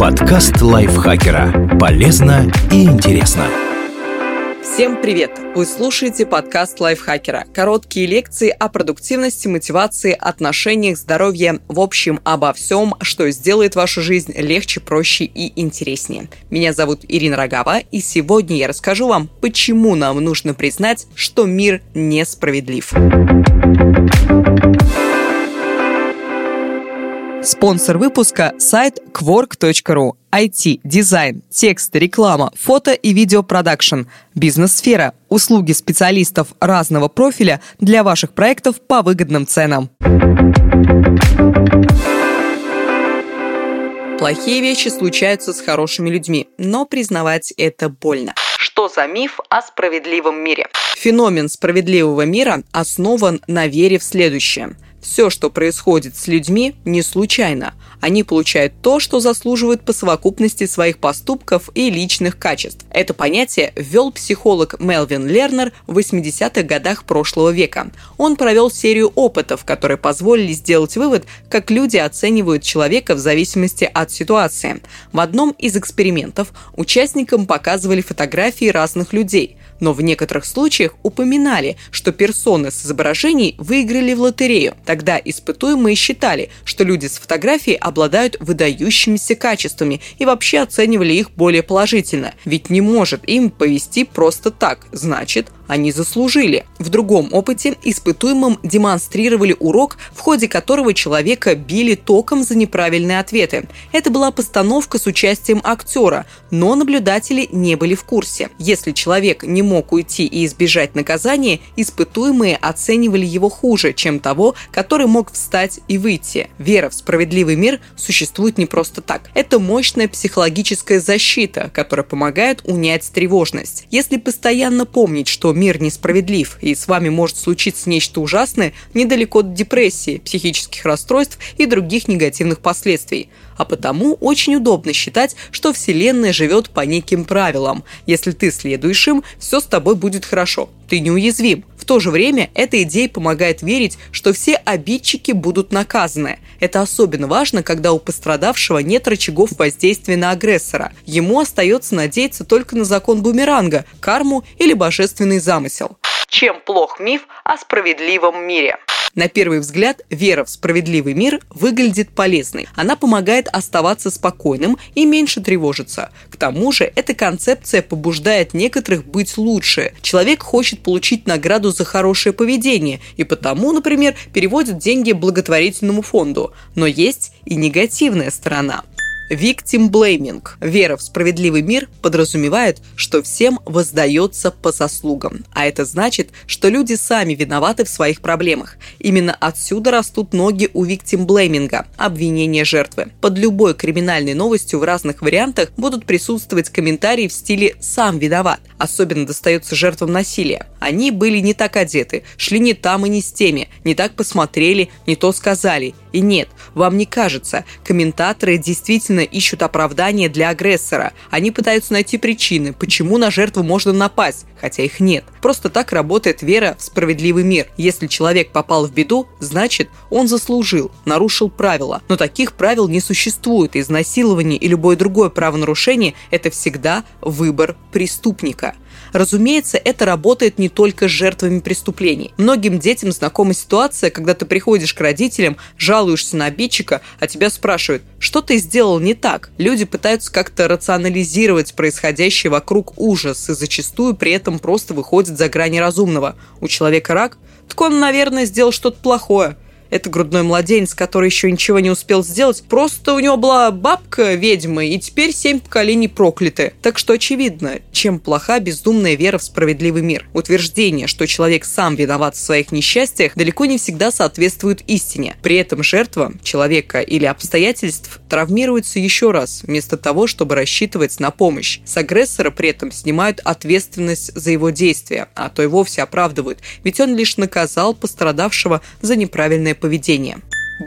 Подкаст лайфхакера. Полезно и интересно. Всем привет! Вы слушаете подкаст лайфхакера. Короткие лекции о продуктивности, мотивации, отношениях, здоровье, в общем, обо всем, что сделает вашу жизнь легче, проще и интереснее. Меня зовут Ирина Рогава, и сегодня я расскажу вам, почему нам нужно признать, что мир несправедлив. Спонсор выпуска – сайт Quark.ru. IT, дизайн, текст, реклама, фото и видеопродакшн, бизнес-сфера, услуги специалистов разного профиля для ваших проектов по выгодным ценам. Плохие вещи случаются с хорошими людьми, но признавать это больно. Что за миф о справедливом мире? Феномен справедливого мира основан на вере в следующее. Все, что происходит с людьми, не случайно. Они получают то, что заслуживают по совокупности своих поступков и личных качеств. Это понятие ввел психолог Мелвин Лернер в 80-х годах прошлого века. Он провел серию опытов, которые позволили сделать вывод, как люди оценивают человека в зависимости от ситуации. В одном из экспериментов участникам показывали фотографии разных людей – но в некоторых случаях упоминали, что персоны с изображений выиграли в лотерею. Тогда испытуемые считали, что люди с фотографией обладают выдающимися качествами и вообще оценивали их более положительно. Ведь не может им повести просто так, значит, они заслужили. В другом опыте испытуемым демонстрировали урок, в ходе которого человека били током за неправильные ответы. Это была постановка с участием актера, но наблюдатели не были в курсе. Если человек не мог уйти и избежать наказания, испытуемые оценивали его хуже, чем того, который мог встать и выйти. Вера в справедливый мир существует не просто так. Это мощная психологическая защита, которая помогает унять тревожность. Если постоянно помнить, что мир несправедлив, и с вами может случиться нечто ужасное недалеко от депрессии, психических расстройств и других негативных последствий. А потому очень удобно считать, что Вселенная живет по неким правилам. Если ты следуешь им, все с тобой будет хорошо. Ты неуязвим. В то же время эта идея помогает верить, что все обидчики будут наказаны. Это особенно важно, когда у пострадавшего нет рычагов воздействия на агрессора. Ему остается надеяться только на закон бумеранга, карму или божественный замысел. Чем плох миф о справедливом мире? На первый взгляд, вера в справедливый мир выглядит полезной. Она помогает оставаться спокойным и меньше тревожиться. К тому же, эта концепция побуждает некоторых быть лучше. Человек хочет получить награду за хорошее поведение и потому, например, переводит деньги благотворительному фонду. Но есть и негативная сторона – Victim blaming. Вера в справедливый мир подразумевает, что всем воздается по заслугам. А это значит, что люди сами виноваты в своих проблемах. Именно отсюда растут ноги у victim blaming – обвинения жертвы. Под любой криминальной новостью в разных вариантах будут присутствовать комментарии в стиле «сам виноват». Особенно достается жертвам насилия. Они были не так одеты, шли не там и не с теми, не так посмотрели, не то сказали. И нет, вам не кажется, комментаторы действительно ищут оправдания для агрессора. Они пытаются найти причины, почему на жертву можно напасть, хотя их нет. Просто так работает вера в справедливый мир. Если человек попал в беду, значит, он заслужил, нарушил правила. Но таких правил не существует. Изнасилование и любое другое правонарушение – это всегда выбор преступника. Разумеется, это работает не только с жертвами преступлений. Многим детям знакома ситуация, когда ты приходишь к родителям, жалуешься на обидчика, а тебя спрашивают, что ты сделал не так. Люди пытаются как-то рационализировать происходящее вокруг ужас и зачастую при этом просто выходят за грани разумного. У человека рак? Так он, наверное, сделал что-то плохое. Это грудной младенец, который еще ничего не успел сделать. Просто у него была бабка ведьма, и теперь семь поколений прокляты. Так что очевидно, чем плоха бездумная вера в справедливый мир. Утверждение, что человек сам виноват в своих несчастьях, далеко не всегда соответствует истине. При этом жертва человека или обстоятельств травмируется еще раз, вместо того, чтобы рассчитывать на помощь. С агрессора при этом снимают ответственность за его действия, а то и вовсе оправдывают, ведь он лишь наказал пострадавшего за неправильное поведения.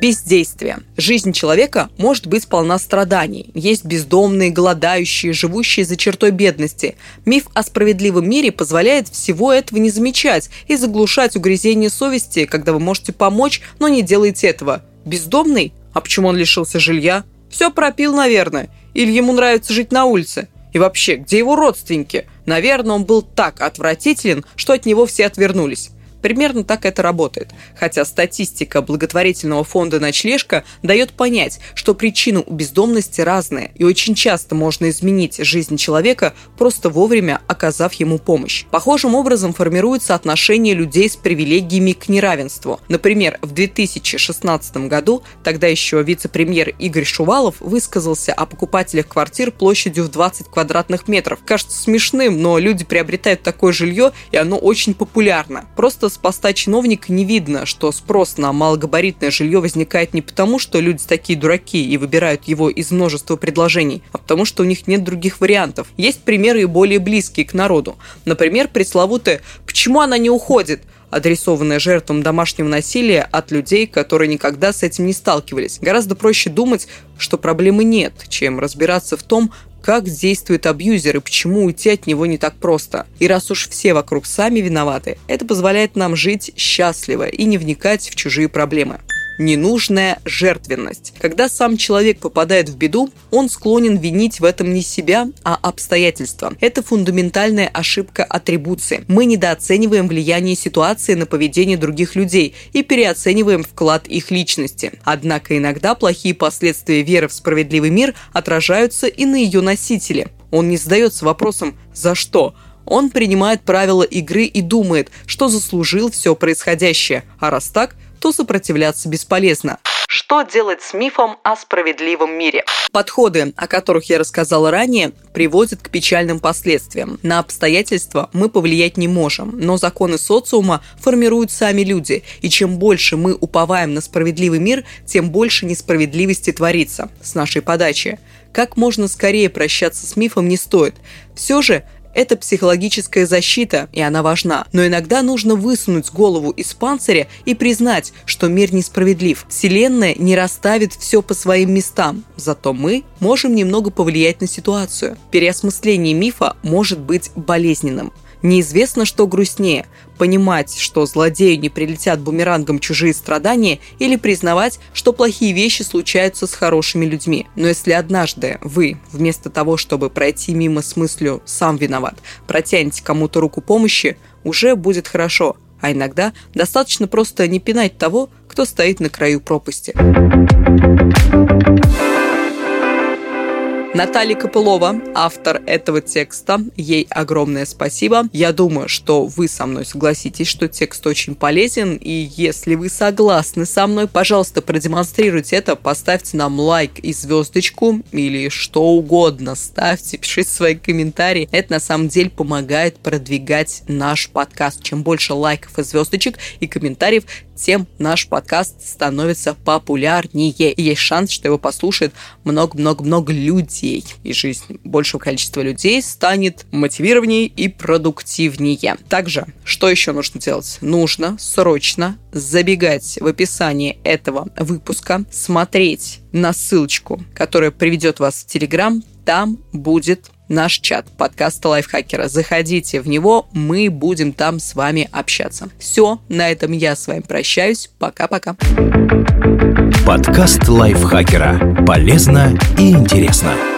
Бездействие. Жизнь человека может быть полна страданий. Есть бездомные, голодающие, живущие за чертой бедности. Миф о справедливом мире позволяет всего этого не замечать и заглушать угрызение совести, когда вы можете помочь, но не делаете этого. Бездомный? А почему он лишился жилья? Все пропил, наверное. Или ему нравится жить на улице. И вообще, где его родственники? Наверное, он был так отвратителен, что от него все отвернулись. Примерно так это работает. Хотя статистика благотворительного фонда «Ночлежка» дает понять, что причины у бездомности разные, и очень часто можно изменить жизнь человека, просто вовремя оказав ему помощь. Похожим образом формируется отношение людей с привилегиями к неравенству. Например, в 2016 году тогда еще вице-премьер Игорь Шувалов высказался о покупателях квартир площадью в 20 квадратных метров. Кажется смешным, но люди приобретают такое жилье, и оно очень популярно. Просто с поста чиновника не видно, что спрос на малогабаритное жилье возникает не потому, что люди такие дураки и выбирают его из множества предложений, а потому что у них нет других вариантов. Есть примеры и более близкие к народу. Например, пресловутое «почему она не уходит?» адресованная жертвам домашнего насилия от людей, которые никогда с этим не сталкивались. Гораздо проще думать, что проблемы нет, чем разбираться в том, как действует абьюзер и почему уйти от него не так просто. И раз уж все вокруг сами виноваты, это позволяет нам жить счастливо и не вникать в чужие проблемы ненужная жертвенность. Когда сам человек попадает в беду, он склонен винить в этом не себя, а обстоятельства. Это фундаментальная ошибка атрибуции. Мы недооцениваем влияние ситуации на поведение других людей и переоцениваем вклад их личности. Однако иногда плохие последствия веры в справедливый мир отражаются и на ее носителе. Он не задается вопросом «за что?», он принимает правила игры и думает, что заслужил все происходящее, а раз так – то сопротивляться бесполезно. Что делать с мифом о справедливом мире? Подходы, о которых я рассказала ранее, приводят к печальным последствиям. На обстоятельства мы повлиять не можем, но законы социума формируют сами люди, и чем больше мы уповаем на справедливый мир, тем больше несправедливости творится с нашей подачи. Как можно скорее прощаться с мифом не стоит. Все же это психологическая защита, и она важна. Но иногда нужно высунуть голову из панциря и признать, что мир несправедлив. Вселенная не расставит все по своим местам, зато мы можем немного повлиять на ситуацию. Переосмысление мифа может быть болезненным. Неизвестно, что грустнее – понимать, что злодею не прилетят бумерангом чужие страдания, или признавать, что плохие вещи случаются с хорошими людьми. Но если однажды вы, вместо того, чтобы пройти мимо с мыслью «сам виноват», протянете кому-то руку помощи, уже будет хорошо. А иногда достаточно просто не пинать того, кто стоит на краю пропасти. Наталья Копылова, автор этого текста, ей огромное спасибо. Я думаю, что вы со мной согласитесь, что текст очень полезен, и если вы согласны со мной, пожалуйста, продемонстрируйте это, поставьте нам лайк и звездочку, или что угодно, ставьте, пишите свои комментарии. Это на самом деле помогает продвигать наш подкаст. Чем больше лайков и звездочек и комментариев, тем наш подкаст становится популярнее. И есть шанс, что его послушает много-много-много людей. И жизнь большего количества людей станет мотивированнее и продуктивнее. Также, что еще нужно делать? Нужно срочно забегать в описание этого выпуска, смотреть на ссылочку, которая приведет вас в Телеграм. Там будет наш чат подкаста Лайфхакера. Заходите в него, мы будем там с вами общаться. Все, на этом я с вами прощаюсь. Пока-пока. Подкаст Лайфхакера. Полезно и интересно.